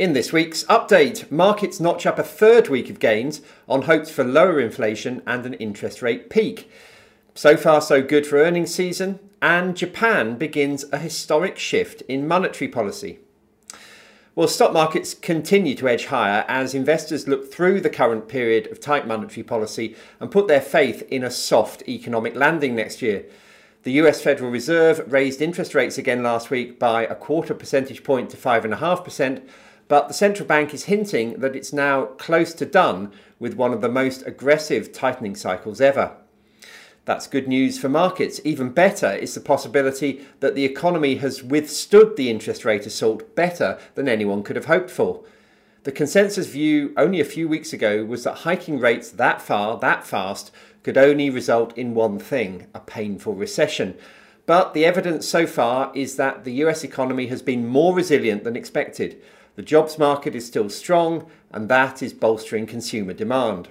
In this week's update, markets notch up a third week of gains on hopes for lower inflation and an interest rate peak. So far, so good for earnings season, and Japan begins a historic shift in monetary policy. Well, stock markets continue to edge higher as investors look through the current period of tight monetary policy and put their faith in a soft economic landing next year. The US Federal Reserve raised interest rates again last week by a quarter percentage point to 5.5%, but the central bank is hinting that it's now close to done with one of the most aggressive tightening cycles ever. That's good news for markets. Even better is the possibility that the economy has withstood the interest rate assault better than anyone could have hoped for. The consensus view only a few weeks ago was that hiking rates that far, that fast, could only result in one thing a painful recession. But the evidence so far is that the US economy has been more resilient than expected. The jobs market is still strong, and that is bolstering consumer demand.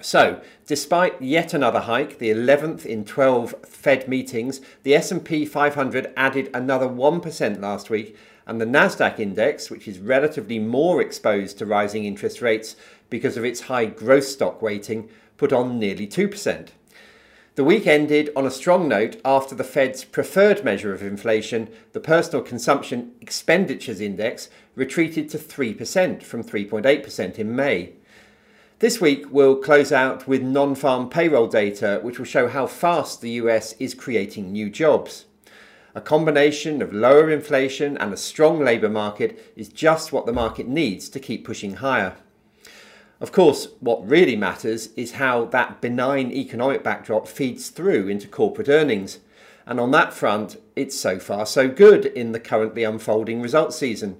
So, despite yet another hike, the 11th in 12 Fed meetings, the S&P 500 added another 1% last week, and the Nasdaq index, which is relatively more exposed to rising interest rates because of its high growth stock weighting, put on nearly 2%. The week ended on a strong note after the Fed's preferred measure of inflation, the Personal Consumption Expenditures Index, retreated to 3% from 3.8% in May. This week we'll close out with non farm payroll data, which will show how fast the US is creating new jobs. A combination of lower inflation and a strong labour market is just what the market needs to keep pushing higher. Of course, what really matters is how that benign economic backdrop feeds through into corporate earnings. And on that front, it's so far so good in the currently unfolding results season.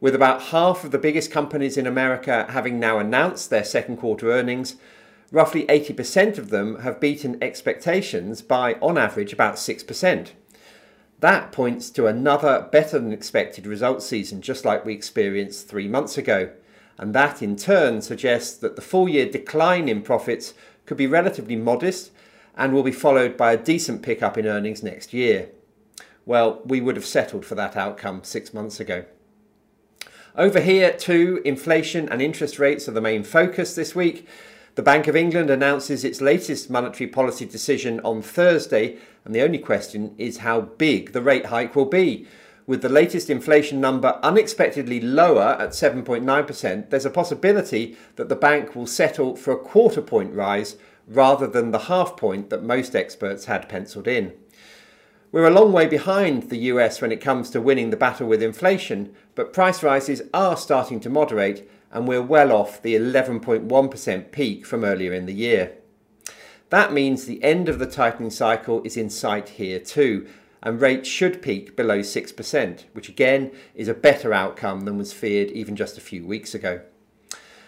With about half of the biggest companies in America having now announced their second quarter earnings, roughly 80% of them have beaten expectations by, on average, about 6%. That points to another better than expected results season, just like we experienced three months ago and that in turn suggests that the full year decline in profits could be relatively modest and will be followed by a decent pickup in earnings next year. Well, we would have settled for that outcome six months ago. Over here, too, inflation and interest rates are the main focus this week. The Bank of England announces its latest monetary policy decision on Thursday, and the only question is how big the rate hike will be with the latest inflation number unexpectedly lower at 7.9%, there's a possibility that the bank will settle for a quarter point rise rather than the half point that most experts had penciled in. We're a long way behind the US when it comes to winning the battle with inflation, but price rises are starting to moderate and we're well off the 11.1% peak from earlier in the year. That means the end of the tightening cycle is in sight here too, and rates should peak below 6%, which again is a better outcome than was feared even just a few weeks ago.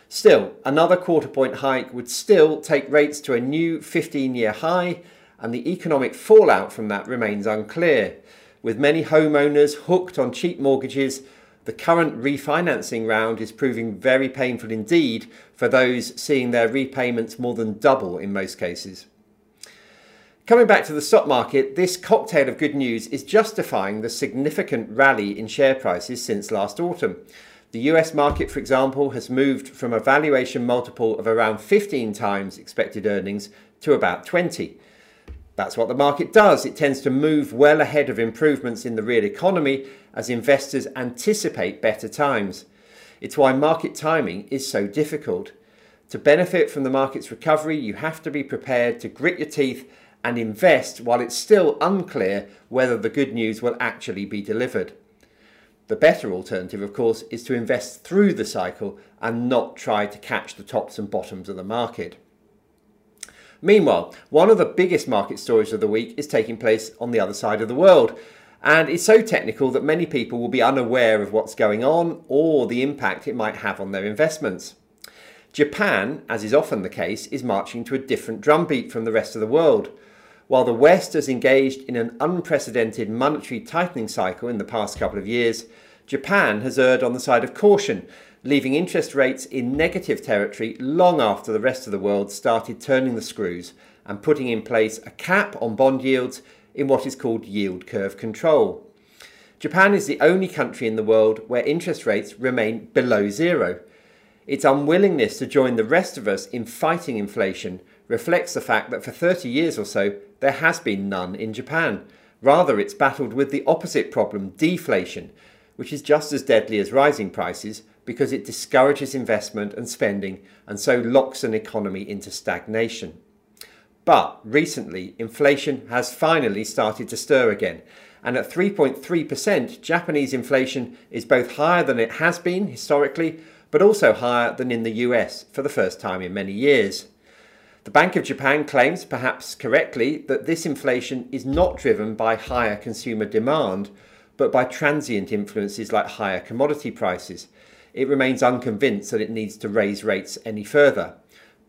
Still, another quarter point hike would still take rates to a new 15 year high, and the economic fallout from that remains unclear. With many homeowners hooked on cheap mortgages, the current refinancing round is proving very painful indeed for those seeing their repayments more than double in most cases. Coming back to the stock market, this cocktail of good news is justifying the significant rally in share prices since last autumn. The US market, for example, has moved from a valuation multiple of around 15 times expected earnings to about 20. That's what the market does. It tends to move well ahead of improvements in the real economy as investors anticipate better times. It's why market timing is so difficult. To benefit from the market's recovery, you have to be prepared to grit your teeth and invest while it's still unclear whether the good news will actually be delivered. The better alternative, of course, is to invest through the cycle and not try to catch the tops and bottoms of the market. Meanwhile, one of the biggest market stories of the week is taking place on the other side of the world. And it's so technical that many people will be unaware of what's going on or the impact it might have on their investments. Japan, as is often the case, is marching to a different drumbeat from the rest of the world. While the West has engaged in an unprecedented monetary tightening cycle in the past couple of years, Japan has erred on the side of caution, leaving interest rates in negative territory long after the rest of the world started turning the screws and putting in place a cap on bond yields in what is called yield curve control. Japan is the only country in the world where interest rates remain below zero. Its unwillingness to join the rest of us in fighting inflation reflects the fact that for 30 years or so there has been none in Japan. Rather, it's battled with the opposite problem, deflation, which is just as deadly as rising prices because it discourages investment and spending and so locks an economy into stagnation. But recently, inflation has finally started to stir again. And at 3.3%, Japanese inflation is both higher than it has been historically, but also higher than in the US for the first time in many years. The Bank of Japan claims, perhaps correctly, that this inflation is not driven by higher consumer demand, but by transient influences like higher commodity prices. It remains unconvinced that it needs to raise rates any further.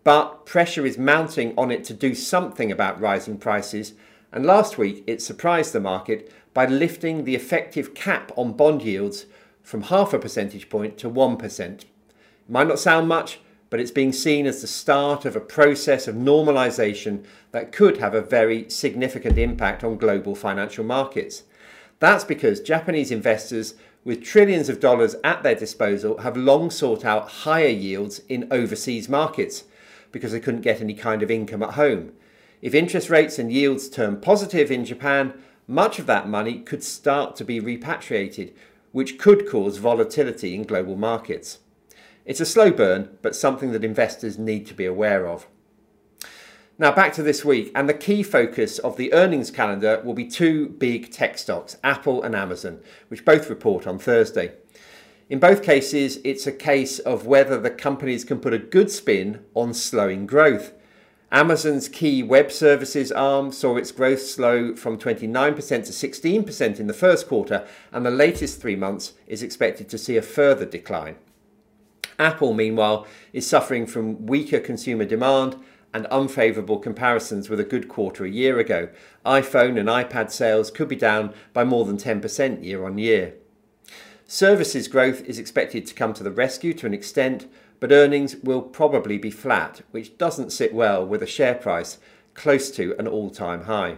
But pressure is mounting on it to do something about rising prices, and last week it surprised the market by lifting the effective cap on bond yields from half a percentage point to 1%. It might not sound much, but it's being seen as the start of a process of normalisation that could have a very significant impact on global financial markets. That's because Japanese investors with trillions of dollars at their disposal have long sought out higher yields in overseas markets because they couldn't get any kind of income at home. If interest rates and yields turn positive in Japan, much of that money could start to be repatriated, which could cause volatility in global markets. It's a slow burn, but something that investors need to be aware of. Now, back to this week, and the key focus of the earnings calendar will be two big tech stocks, Apple and Amazon, which both report on Thursday. In both cases, it's a case of whether the companies can put a good spin on slowing growth. Amazon's key web services arm saw its growth slow from 29% to 16% in the first quarter, and the latest three months is expected to see a further decline. Apple, meanwhile, is suffering from weaker consumer demand and unfavourable comparisons with a good quarter a year ago. iPhone and iPad sales could be down by more than 10% year on year. Services growth is expected to come to the rescue to an extent, but earnings will probably be flat, which doesn't sit well with a share price close to an all time high.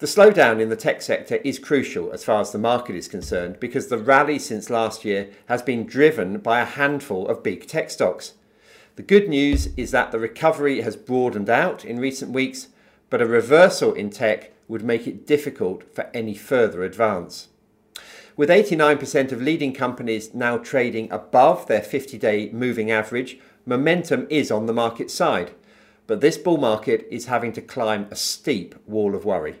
The slowdown in the tech sector is crucial as far as the market is concerned because the rally since last year has been driven by a handful of big tech stocks. The good news is that the recovery has broadened out in recent weeks, but a reversal in tech would make it difficult for any further advance. With 89% of leading companies now trading above their 50 day moving average, momentum is on the market side. But this bull market is having to climb a steep wall of worry.